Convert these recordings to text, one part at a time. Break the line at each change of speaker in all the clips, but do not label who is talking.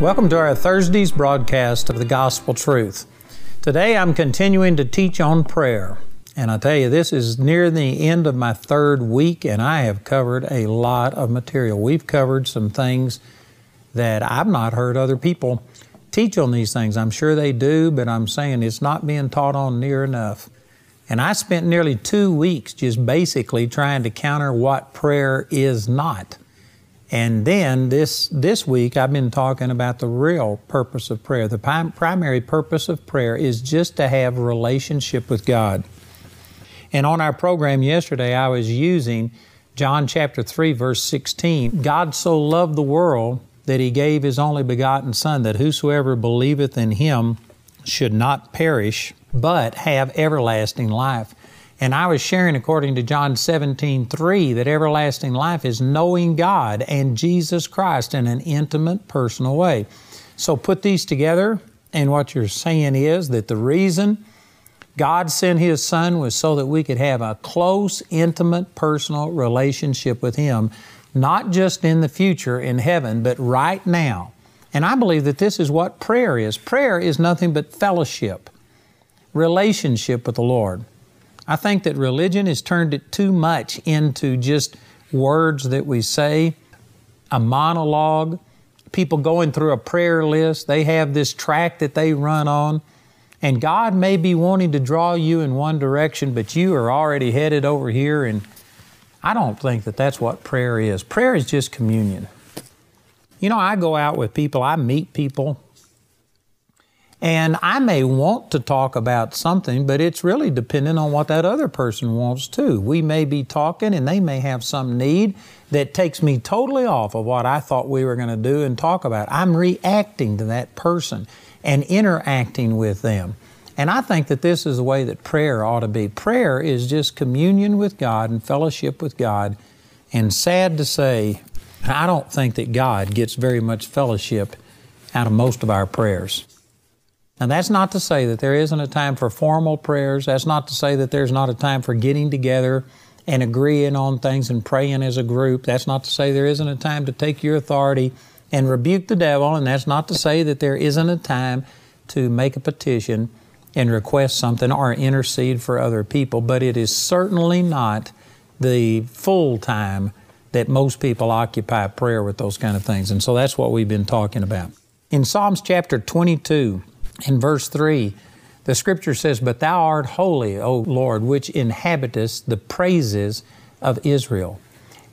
Welcome to our Thursday's broadcast of the Gospel Truth. Today I'm continuing to teach on prayer. And I tell you, this is near the end of my third week, and I have covered a lot of material. We've covered some things that I've not heard other people teach on these things. I'm sure they do, but I'm saying it's not being taught on near enough. And I spent nearly two weeks just basically trying to counter what prayer is not. And then this, this week, I've been talking about the real purpose of prayer. The prim- primary purpose of prayer is just to have relationship with God. And on our program yesterday, I was using John chapter 3, verse 16. God so loved the world that He gave His only begotten Son, that whosoever believeth in Him should not perish, but have everlasting life. And I was sharing, according to John 17, 3, that everlasting life is knowing God and Jesus Christ in an intimate, personal way. So put these together, and what you're saying is that the reason God sent His Son was so that we could have a close, intimate, personal relationship with Him, not just in the future in heaven, but right now. And I believe that this is what prayer is. Prayer is nothing but fellowship, relationship with the Lord. I think that religion has turned it too much into just words that we say, a monologue, people going through a prayer list. They have this track that they run on. And God may be wanting to draw you in one direction, but you are already headed over here. And I don't think that that's what prayer is. Prayer is just communion. You know, I go out with people, I meet people, and I may want to talk about something, but it's really dependent on what that other person wants too. We may be talking and they may have some need that takes me totally off of what I thought we were going to do and talk about. I'm reacting to that person and interacting with them. And I think that this is the way that prayer ought to be. Prayer is just communion with God and fellowship with God. And sad to say, I don't think that God gets very much fellowship out of most of our prayers. And that's not to say that there isn't a time for formal prayers. That's not to say that there's not a time for getting together and agreeing on things and praying as a group. That's not to say there isn't a time to take your authority and rebuke the devil. And that's not to say that there isn't a time to make a petition and request something or intercede for other people. But it is certainly not the full time that most people occupy prayer with those kind of things. And so that's what we've been talking about. In Psalms chapter 22, in verse 3, the scripture says, But thou art holy, O Lord, which inhabitest the praises of Israel.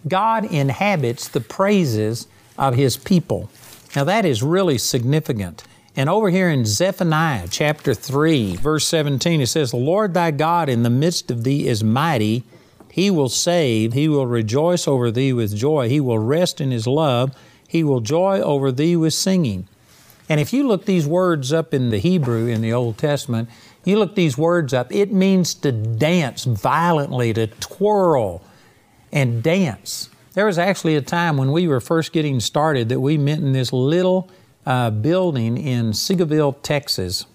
God inhabits the praises of His people. Now that is really significant. And over here in Zephaniah chapter 3, verse 17, it says, The Lord thy God in the midst of thee is mighty. He will save. He will rejoice over thee with joy. He will rest in His love. He will joy over thee with singing. And if you look these words up in the Hebrew in the Old Testament, you look these words up, it means to dance violently, to twirl and dance. There was actually a time when we were first getting started that we met in this little uh, building in Seagoville, Texas.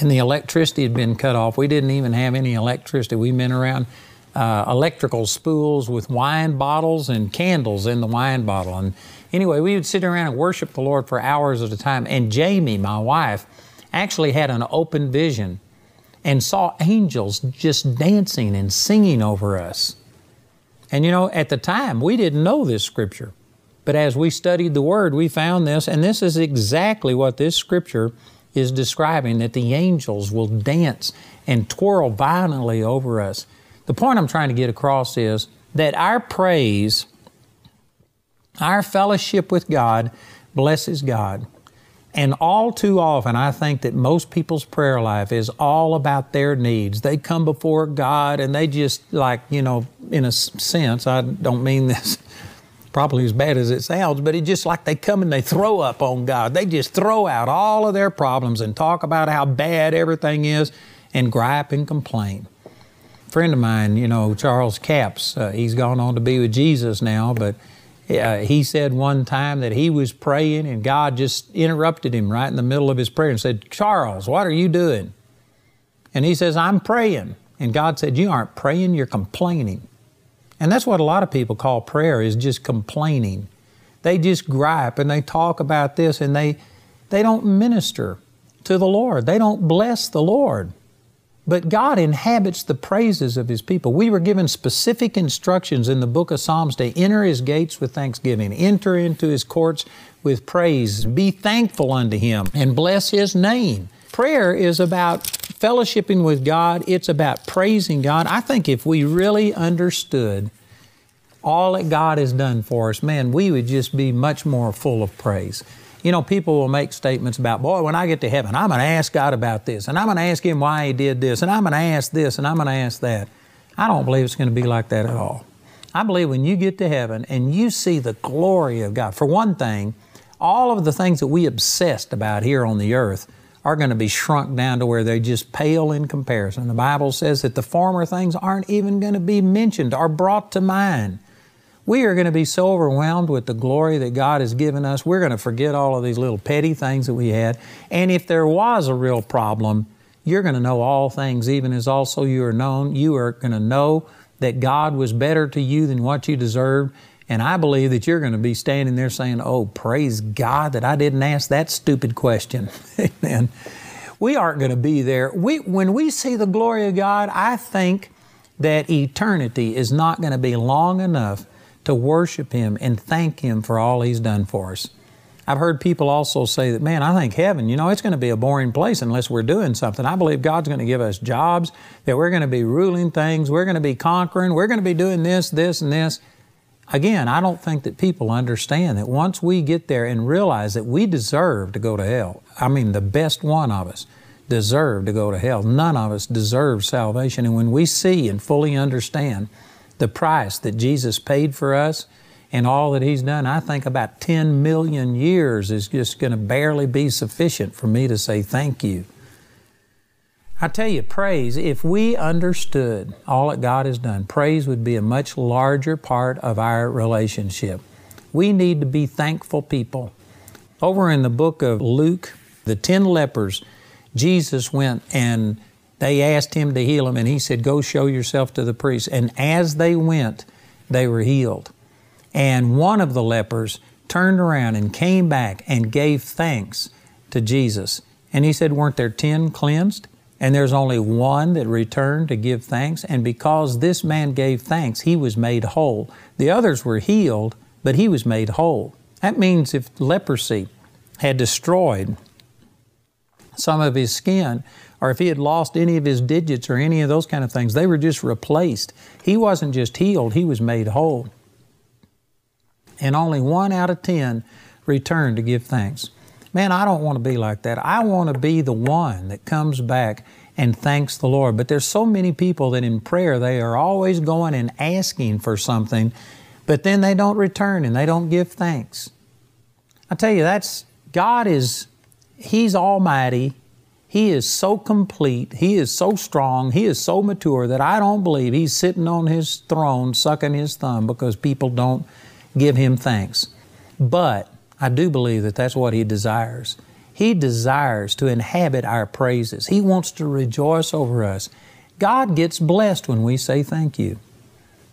And the electricity had been cut off. We didn't even have any electricity. We went around uh, electrical spools with wine bottles and candles in the wine bottle. And anyway, we would sit around and worship the Lord for hours at a time. And Jamie, my wife, actually had an open vision and saw angels just dancing and singing over us. And you know, at the time, we didn't know this scripture. But as we studied the Word, we found this, and this is exactly what this scripture is describing that the angels will dance and twirl violently over us. The point I'm trying to get across is that our praise, our fellowship with God, blesses God. And all too often, I think that most people's prayer life is all about their needs. They come before God and they just, like, you know, in a sense, I don't mean this probably as bad as it sounds, but it's just like they come and they throw up on God. They just throw out all of their problems and talk about how bad everything is and gripe and complain. A friend of mine, you know, Charles Capps, uh, he's gone on to be with Jesus now, but uh, he said one time that he was praying and God just interrupted him right in the middle of his prayer and said, Charles, what are you doing? And he says, I'm praying. And God said, You aren't praying, you're complaining. And that's what a lot of people call prayer is just complaining. They just gripe and they talk about this and they, they don't minister to the Lord. They don't bless the Lord. But God inhabits the praises of His people. We were given specific instructions in the book of Psalms to enter His gates with thanksgiving, enter into His courts with praise, be thankful unto Him, and bless His name. Prayer is about fellowshipping with God, it's about praising God. I think if we really understood all that God has done for us, man, we would just be much more full of praise. You know, people will make statements about, boy, when I get to heaven, I'm going to ask God about this, and I'm going to ask Him why He did this, and I'm going to ask this, and I'm going to ask that. I don't believe it's going to be like that at all. I believe when you get to heaven and you see the glory of God, for one thing, all of the things that we obsessed about here on the earth are going to be shrunk down to where they just pale in comparison. The Bible says that the former things aren't even going to be mentioned or brought to mind. We are going to be so overwhelmed with the glory that God has given us, we're going to forget all of these little petty things that we had. And if there was a real problem, you're going to know all things, even as also you are known. You are going to know that God was better to you than what you deserved. And I believe that you're going to be standing there saying, Oh, praise God that I didn't ask that stupid question. Amen. We aren't going to be there. We, when we see the glory of God, I think that eternity is not going to be long enough to worship Him and thank Him for all He's done for us. I've heard people also say that, man, I think heaven, you know, it's going to be a boring place unless we're doing something. I believe God's going to give us jobs, that we're going to be ruling things, we're going to be conquering, we're going to be doing this, this, and this. Again, I don't think that people understand that once we get there and realize that we deserve to go to hell, I mean, the best one of us deserve to go to hell. None of us deserve salvation. And when we see and fully understand the price that Jesus paid for us and all that He's done, I think about 10 million years is just going to barely be sufficient for me to say thank you. I tell you, praise, if we understood all that God has done, praise would be a much larger part of our relationship. We need to be thankful people. Over in the book of Luke, the 10 lepers, Jesus went and they asked him to heal them, and he said, Go show yourself to the priest. And as they went, they were healed. And one of the lepers turned around and came back and gave thanks to Jesus. And he said, Weren't there 10 cleansed? And there's only one that returned to give thanks. And because this man gave thanks, he was made whole. The others were healed, but he was made whole. That means if leprosy had destroyed some of his skin, or if he had lost any of his digits or any of those kind of things, they were just replaced. He wasn't just healed, he was made whole. And only one out of ten returned to give thanks. Man, I don't want to be like that. I want to be the one that comes back and thanks the Lord. But there's so many people that in prayer they are always going and asking for something, but then they don't return and they don't give thanks. I tell you, that's God is He's almighty. He is so complete, He is so strong, He is so mature that I don't believe He's sitting on His throne sucking His thumb because people don't give Him thanks. But I do believe that that's what He desires. He desires to inhabit our praises. He wants to rejoice over us. God gets blessed when we say thank you.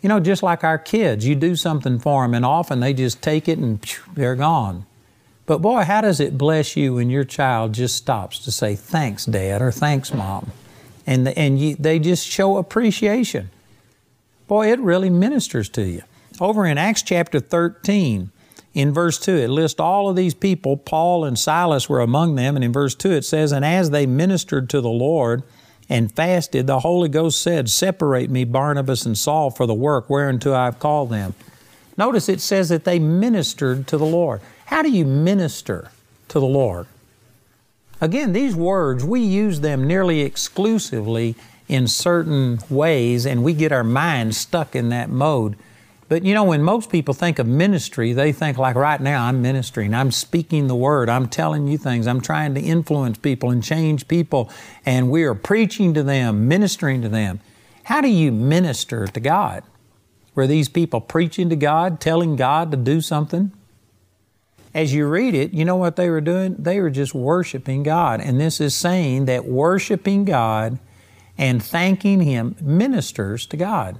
You know, just like our kids, you do something for them and often they just take it and they're gone. But boy, how does it bless you when your child just stops to say, thanks, Dad, or thanks, Mom? And, and you, they just show appreciation. Boy, it really ministers to you. Over in Acts chapter 13, in verse 2, it lists all of these people. Paul and Silas were among them. And in verse 2, it says, And as they ministered to the Lord and fasted, the Holy Ghost said, Separate me, Barnabas and Saul, for the work whereunto I have called them. Notice it says that they ministered to the Lord. How do you minister to the Lord? Again, these words, we use them nearly exclusively in certain ways, and we get our minds stuck in that mode. But you know, when most people think of ministry, they think like right now, I'm ministering, I'm speaking the word, I'm telling you things, I'm trying to influence people and change people, and we are preaching to them, ministering to them. How do you minister to God? Were these people preaching to God, telling God to do something? As you read it, you know what they were doing? They were just worshiping God. And this is saying that worshiping God and thanking Him ministers to God.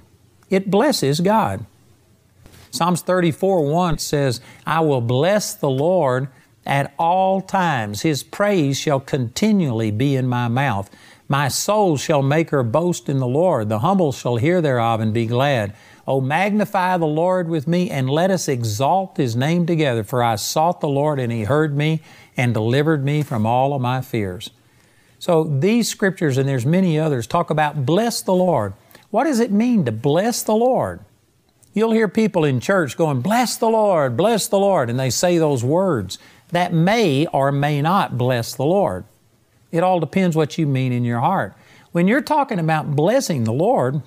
It blesses God. Psalms 34 1 says, I will bless the Lord at all times. His praise shall continually be in my mouth. My soul shall make her boast in the Lord. The humble shall hear thereof and be glad. O magnify the Lord with me, and let us exalt His name together. For I sought the Lord, and He heard me and delivered me from all of my fears. So these scriptures, and there's many others, talk about bless the Lord. What does it mean to bless the Lord? You'll hear people in church going, Bless the Lord, bless the Lord, and they say those words. That may or may not bless the Lord. It all depends what you mean in your heart. When you're talking about blessing the Lord,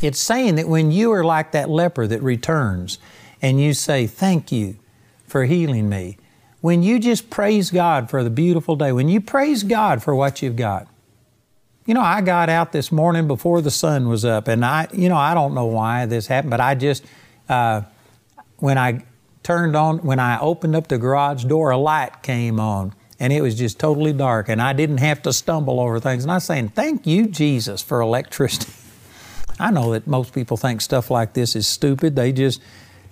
it's saying that when you are like that leper that returns and you say, Thank you for healing me, when you just praise God for the beautiful day, when you praise God for what you've got, you know, I got out this morning before the sun was up, and I, you know, I don't know why this happened, but I just, uh, when I turned on, when I opened up the garage door, a light came on, and it was just totally dark, and I didn't have to stumble over things. And I'm saying, thank you, Jesus, for electricity. I know that most people think stuff like this is stupid. They just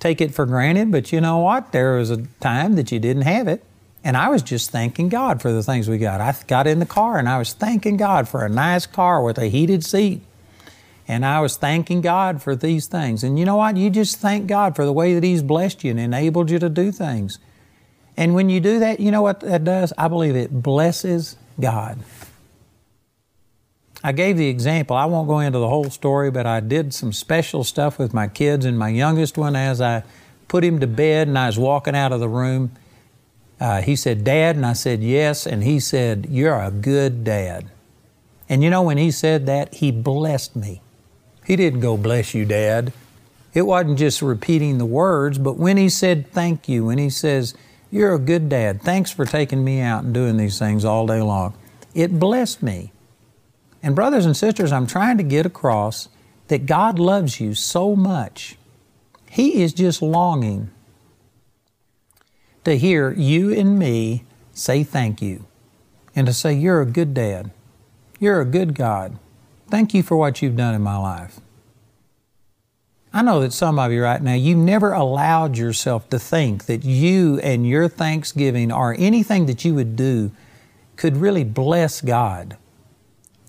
take it for granted, but you know what? There was a time that you didn't have it. And I was just thanking God for the things we got. I got in the car and I was thanking God for a nice car with a heated seat. And I was thanking God for these things. And you know what? You just thank God for the way that He's blessed you and enabled you to do things. And when you do that, you know what that does? I believe it blesses God. I gave the example. I won't go into the whole story, but I did some special stuff with my kids and my youngest one as I put him to bed and I was walking out of the room uh, he said, Dad? And I said, Yes. And he said, You're a good dad. And you know, when he said that, he blessed me. He didn't go, Bless you, Dad. It wasn't just repeating the words, but when he said thank you, when he says, You're a good dad, thanks for taking me out and doing these things all day long, it blessed me. And, brothers and sisters, I'm trying to get across that God loves you so much. He is just longing to hear you and me say thank you and to say, You're a good dad. You're a good God. Thank you for what you've done in my life. I know that some of you right now, you've never allowed yourself to think that you and your thanksgiving or anything that you would do could really bless God.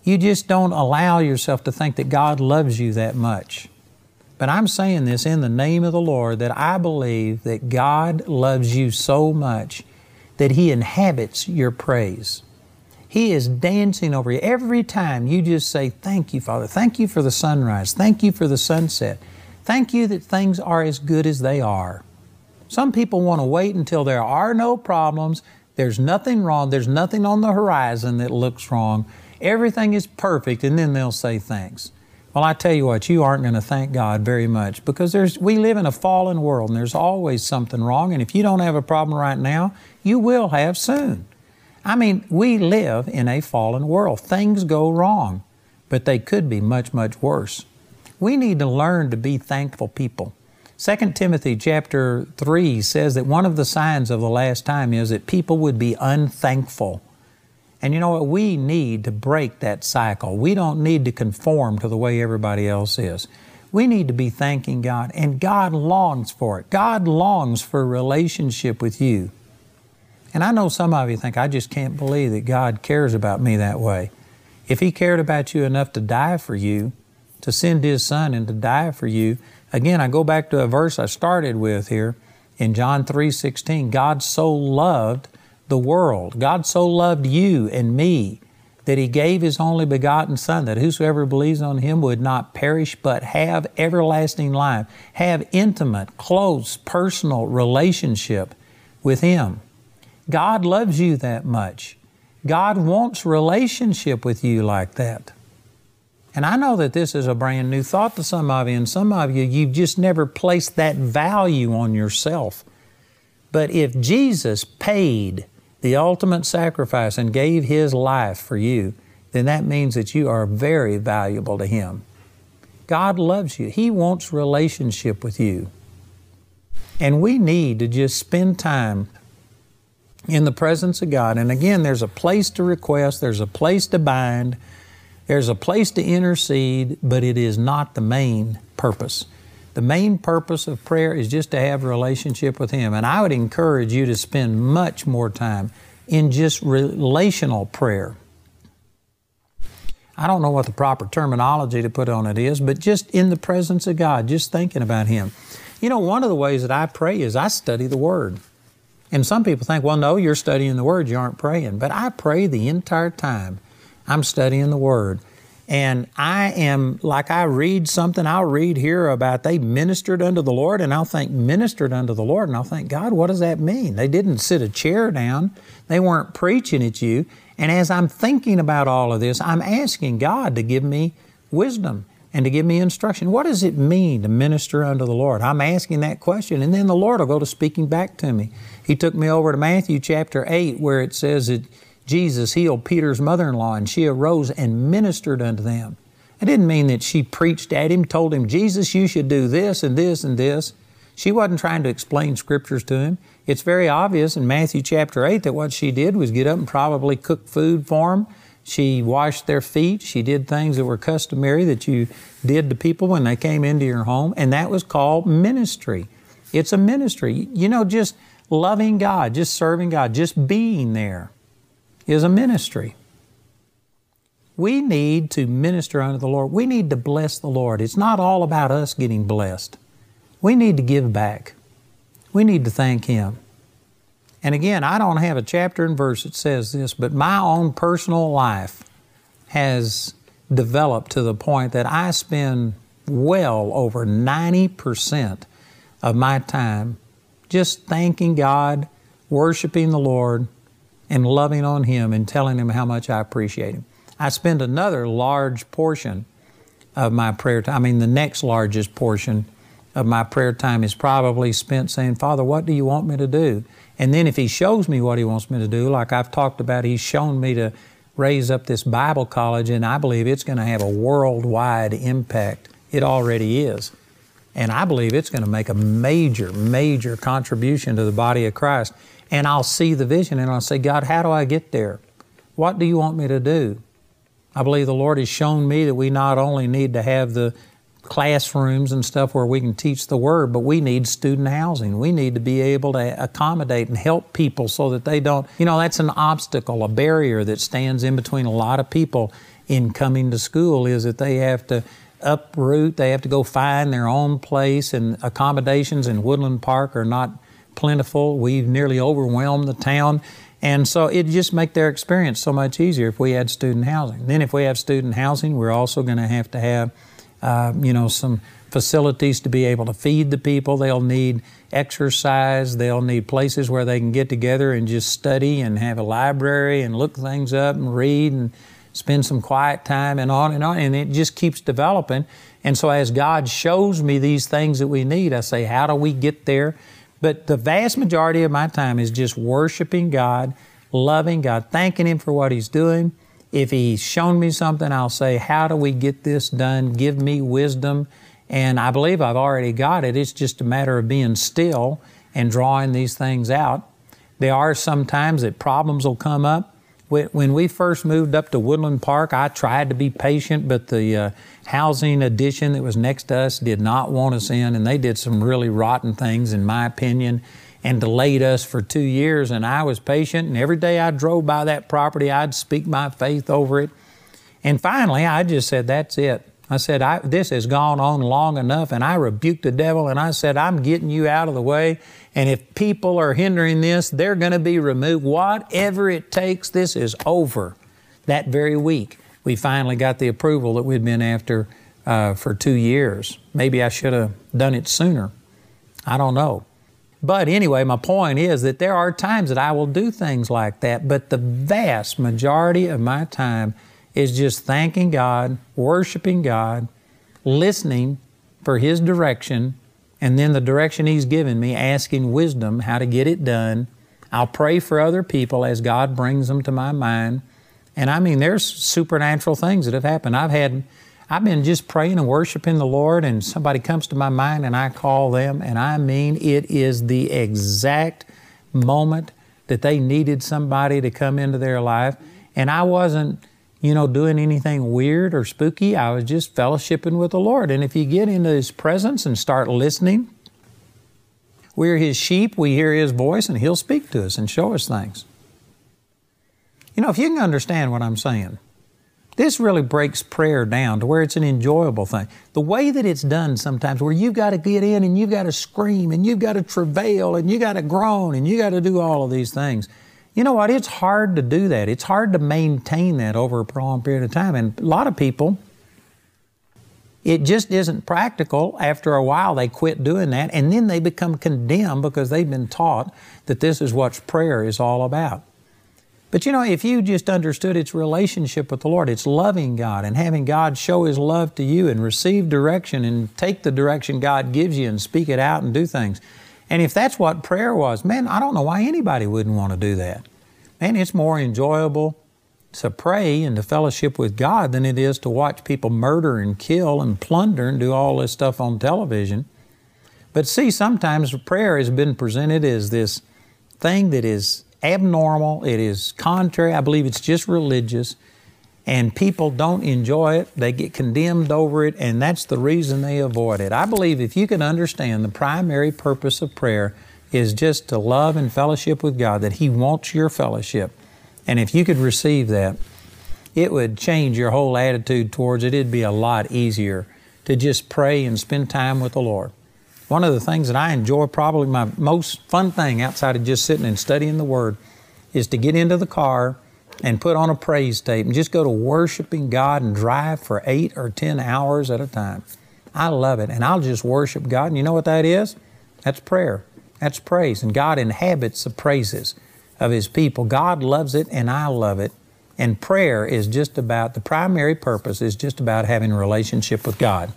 You just don't allow yourself to think that God loves you that much. But I'm saying this in the name of the Lord that I believe that God loves you so much that He inhabits your praise. He is dancing over you. Every time you just say, Thank you, Father. Thank you for the sunrise. Thank you for the sunset. Thank you that things are as good as they are. Some people want to wait until there are no problems, there's nothing wrong, there's nothing on the horizon that looks wrong, everything is perfect, and then they'll say thanks. Well, I tell you what, you aren't going to thank God very much because there's, we live in a fallen world and there's always something wrong. And if you don't have a problem right now, you will have soon. I mean, we live in a fallen world. Things go wrong, but they could be much, much worse. We need to learn to be thankful people. 2 Timothy chapter 3 says that one of the signs of the last time is that people would be unthankful. And you know what? We need to break that cycle. We don't need to conform to the way everybody else is. We need to be thanking God, and God longs for it. God longs for a relationship with you. And I know some of you think, I just can't believe that God cares about me that way. If He cared about you enough to die for you, to send His Son and to die for you, again, I go back to a verse I started with here in John 3 16. God so loved the world. God so loved you and me that He gave His only begotten Son, that whosoever believes on Him would not perish but have everlasting life, have intimate, close, personal relationship with Him. God loves you that much. God wants relationship with you like that. And I know that this is a brand new thought to some of you, and some of you, you've just never placed that value on yourself. But if Jesus paid the ultimate sacrifice and gave His life for you, then that means that you are very valuable to Him. God loves you, He wants relationship with you. And we need to just spend time in the presence of God. And again, there's a place to request, there's a place to bind, there's a place to intercede, but it is not the main purpose. The main purpose of prayer is just to have a relationship with Him. And I would encourage you to spend much more time in just relational prayer. I don't know what the proper terminology to put on it is, but just in the presence of God, just thinking about Him. You know, one of the ways that I pray is I study the Word. And some people think, well, no, you're studying the Word, you aren't praying. But I pray the entire time I'm studying the Word. And I am, like I read something, I'll read here about they ministered unto the Lord, and I'll think, ministered unto the Lord, and I'll think, God, what does that mean? They didn't sit a chair down, they weren't preaching at you. And as I'm thinking about all of this, I'm asking God to give me wisdom and to give me instruction. What does it mean to minister unto the Lord? I'm asking that question, and then the Lord will go to speaking back to me. He took me over to Matthew chapter 8, where it says that Jesus healed Peter's mother in law, and she arose and ministered unto them. It didn't mean that she preached at him, told him, Jesus, you should do this and this and this. She wasn't trying to explain scriptures to him. It's very obvious in Matthew chapter 8 that what she did was get up and probably cook food for them. She washed their feet. She did things that were customary that you did to people when they came into your home, and that was called ministry. It's a ministry. You know, just loving God, just serving God, just being there is a ministry. We need to minister unto the Lord. We need to bless the Lord. It's not all about us getting blessed. We need to give back. We need to thank Him. And again, I don't have a chapter and verse that says this, but my own personal life has developed to the point that I spend well over 90% of my time just thanking God, worshiping the Lord, and loving on Him and telling Him how much I appreciate Him. I spend another large portion of my prayer time, I mean, the next largest portion of my prayer time is probably spent saying, Father, what do you want me to do? And then if He shows me what He wants me to do, like I've talked about, He's shown me to raise up this Bible college, and I believe it's going to have a worldwide impact. It already is. And I believe it's going to make a major, major contribution to the body of Christ and I'll see the vision and I'll say, God, how do I get there? What do you want me to do? I believe the Lord has shown me that we not only need to have the classrooms and stuff where we can teach the Word, but we need student housing. We need to be able to accommodate and help people so that they don't, you know, that's an obstacle, a barrier that stands in between a lot of people in coming to school is that they have to uproot, they have to go find their own place, and accommodations in Woodland Park are not plentiful. We've nearly overwhelmed the town. And so it just make their experience so much easier if we had student housing. Then if we have student housing, we're also going to have to have, uh, you know, some facilities to be able to feed the people. They'll need exercise. They'll need places where they can get together and just study and have a library and look things up and read and spend some quiet time and on and on. And it just keeps developing. And so as God shows me these things that we need, I say, how do we get there? But the vast majority of my time is just worshiping God, loving God, thanking Him for what He's doing. If He's shown me something, I'll say, How do we get this done? Give me wisdom. And I believe I've already got it. It's just a matter of being still and drawing these things out. There are some times that problems will come up when we first moved up to Woodland Park, I tried to be patient, but the uh, housing addition that was next to us did not want us in, and they did some really rotten things, in my opinion, and delayed us for two years. And I was patient, and every day I drove by that property, I'd speak my faith over it. And finally, I just said, That's it. I said, I, This has gone on long enough. And I rebuked the devil and I said, I'm getting you out of the way. And if people are hindering this, they're going to be removed. Whatever it takes, this is over. That very week, we finally got the approval that we'd been after uh, for two years. Maybe I should have done it sooner. I don't know. But anyway, my point is that there are times that I will do things like that, but the vast majority of my time is just thanking God, worshiping God, listening for His direction, and then the direction He's given me, asking wisdom how to get it done. I'll pray for other people as God brings them to my mind. And I mean, there's supernatural things that have happened. I've had, I've been just praying and worshiping the Lord, and somebody comes to my mind and I call them, and I mean, it is the exact moment that they needed somebody to come into their life. And I wasn't, you know, doing anything weird or spooky. I was just fellowshipping with the Lord. And if you get into His presence and start listening, we're His sheep, we hear His voice, and He'll speak to us and show us things. You know, if you can understand what I'm saying, this really breaks prayer down to where it's an enjoyable thing. The way that it's done sometimes, where you've got to get in and you've got to scream and you've got to travail and you've got to groan and you've got to do all of these things. You know what? It's hard to do that. It's hard to maintain that over a prolonged period of time. And a lot of people, it just isn't practical. After a while, they quit doing that and then they become condemned because they've been taught that this is what prayer is all about. But you know, if you just understood its relationship with the Lord, it's loving God and having God show His love to you and receive direction and take the direction God gives you and speak it out and do things. And if that's what prayer was, man, I don't know why anybody wouldn't want to do that. Man, it's more enjoyable to pray and to fellowship with God than it is to watch people murder and kill and plunder and do all this stuff on television. But see, sometimes prayer has been presented as this thing that is abnormal, it is contrary. I believe it's just religious, and people don't enjoy it. They get condemned over it, and that's the reason they avoid it. I believe if you can understand the primary purpose of prayer is just to love and fellowship with God, that He wants your fellowship. And if you could receive that, it would change your whole attitude towards it. It'd be a lot easier to just pray and spend time with the Lord. One of the things that I enjoy, probably my most fun thing outside of just sitting and studying the Word, is to get into the car and put on a praise tape and just go to worshiping God and drive for eight or ten hours at a time. I love it. And I'll just worship God. And you know what that is? That's prayer. That's praise. And God inhabits the praises of His people. God loves it and I love it. And prayer is just about, the primary purpose is just about having a relationship with God.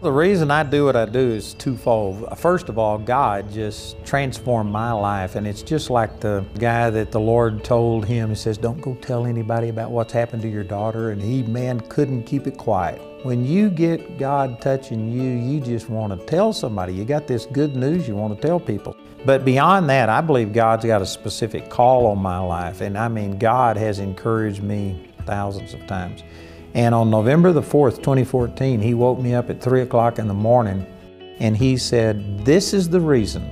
The reason I do what I do is twofold. First of all, God just transformed my life, and it's just like the guy that the Lord told him, He says, Don't go tell anybody about what's happened to your daughter, and he, man, couldn't keep it quiet. When you get God touching you, you just want to tell somebody. You got this good news you want to tell people. But beyond that, I believe God's got a specific call on my life, and I mean, God has encouraged me thousands of times. And on November the 4th, 2014, he woke me up at 3 o'clock in the morning and he said, This is the reason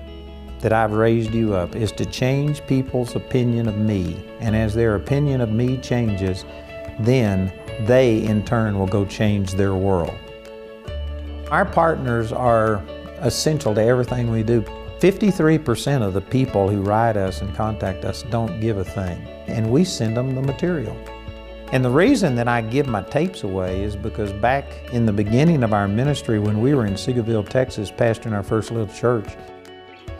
that I've raised you up, is to change people's opinion of me. And as their opinion of me changes, then they in turn will go change their world. Our partners are essential to everything we do. 53% of the people who write us and contact us don't give a thing, and we send them the material. And the reason that I give my tapes away is because back in the beginning of our ministry, when we were in Seagoville, Texas, pastoring our first little church,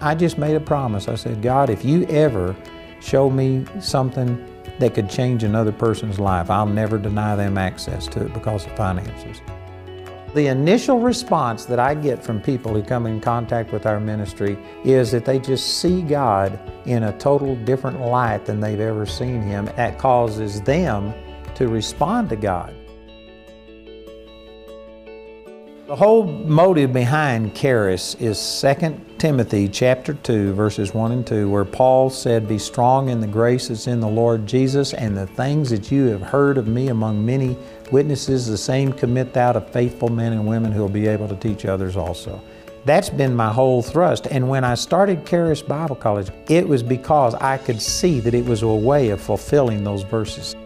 I just made a promise. I said, God, if you ever show me something that could change another person's life, I'll never deny them access to it because of finances. The initial response that I get from people who come in contact with our ministry is that they just see God in a total different light than they've ever seen Him. That causes them to respond to God. The whole motive behind Charis is 2 Timothy chapter 2 verses 1 and 2 where Paul said, Be strong in the grace that's in the Lord Jesus and the things that you have heard of me among many witnesses, the same commit thou to faithful men and women who will be able to teach others also. That's been my whole thrust. And when I started Charis Bible College, it was because I could see that it was a way of fulfilling those verses.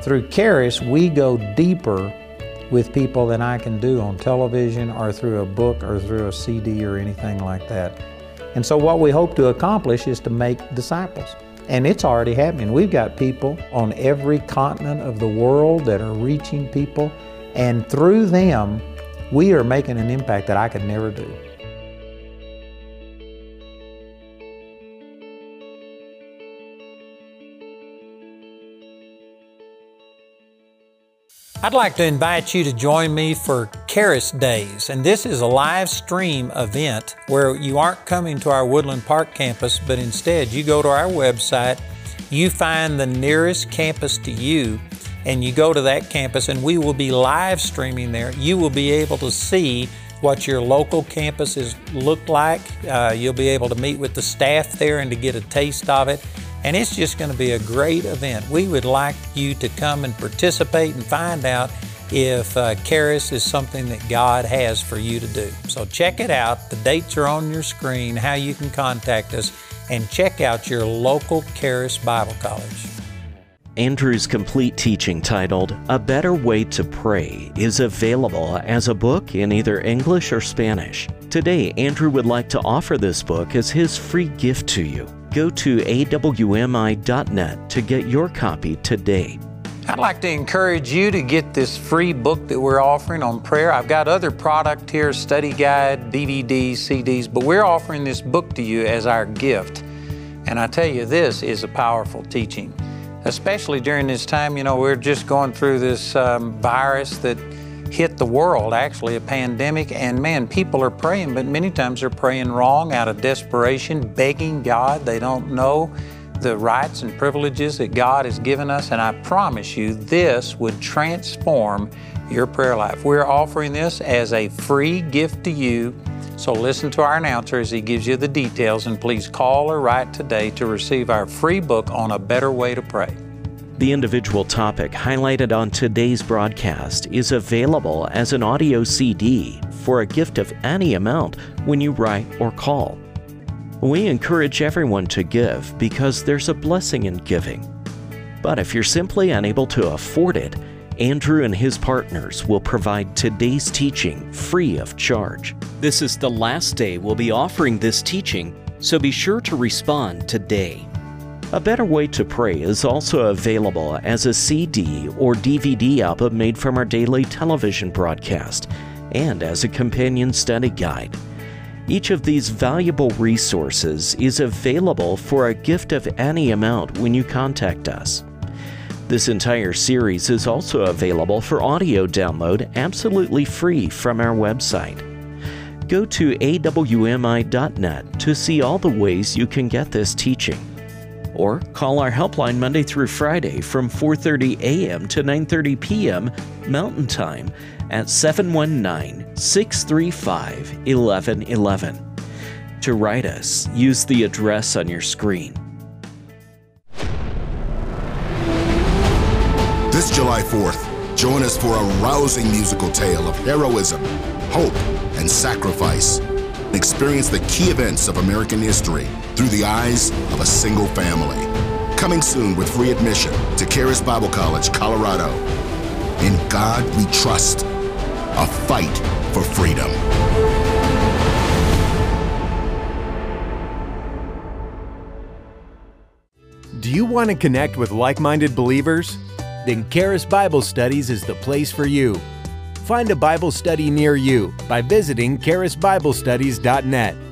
Through Charis, we go deeper with people than I can do on television or through a book or through a CD or anything like that. And so what we hope to accomplish is to make disciples. And it's already happening. We've got people on every continent of the world that are reaching people, and through them, we are making an impact that I could never do. I'd like to invite you to join me for Charis Days, and this is a live stream event where you aren't coming to our Woodland Park campus, but instead you go to our website, you find the nearest campus to you, and you go to that campus, and we will be live streaming there. You will be able to see what your local campuses look like. Uh, you'll be able to meet with the staff there and to get a taste of it. And it's just going to be a great event. We would like you to come and participate and find out if uh, Charis is something that God has for you to do. So check it out. The dates are on your screen, how you can contact us, and check out your local Charis Bible College.
Andrew's complete teaching titled A Better Way to Pray is available as a book in either English or Spanish. Today, Andrew would like to offer this book as his free gift to you. Go to awmi.net to get your copy today.
I'd like to encourage you to get this free book that we're offering on prayer. I've got other product here, study guide, DVDs, CDs, but we're offering this book to you as our gift. And I tell you, this is a powerful teaching especially during this time. You know, we're just going through this um, virus that hit the world, actually, a pandemic, and man, people are praying, but many times they're praying wrong out of desperation, begging God. They don't know the rights and privileges that God has given us, and I promise you, this would transform your prayer life. We're offering this as a free gift to you. So listen to our announcer as he gives you the details, and please call or write today to receive our free book on a better way to pray.
The individual topic highlighted on today's broadcast is available as an audio CD for a gift of any amount when you write or call. We encourage everyone to give because there's a blessing in giving. But if you're simply unable to afford it, Andrew and his partners will provide today's teaching free of charge. This is the last day we'll be offering this teaching, so be sure to respond today. A Better Way to Pray is also available as a CD or DVD album made from our daily television broadcast and as a companion study guide. Each of these valuable resources is available for a gift of any amount when you contact us. This entire series is also available for audio download absolutely free from our website. Go to awmi.net to see all the ways you can get this teaching. Or call our helpline Monday through Friday from 4:30 a.m. to 9:30 p.m. Mountain Time at 719-635-1111. To write us, use the address on your screen.
This July 4th, join us for a rousing musical tale of heroism, hope, and sacrifice. Experience the key events of American history through the eyes of a single family. Coming soon with free admission to Charis Bible College, Colorado. In God we trust. A fight for freedom.
Do you want to connect with like minded believers? Then Charis Bible Studies is the place for you. Find a Bible study near you by visiting charisbiblestudies.net.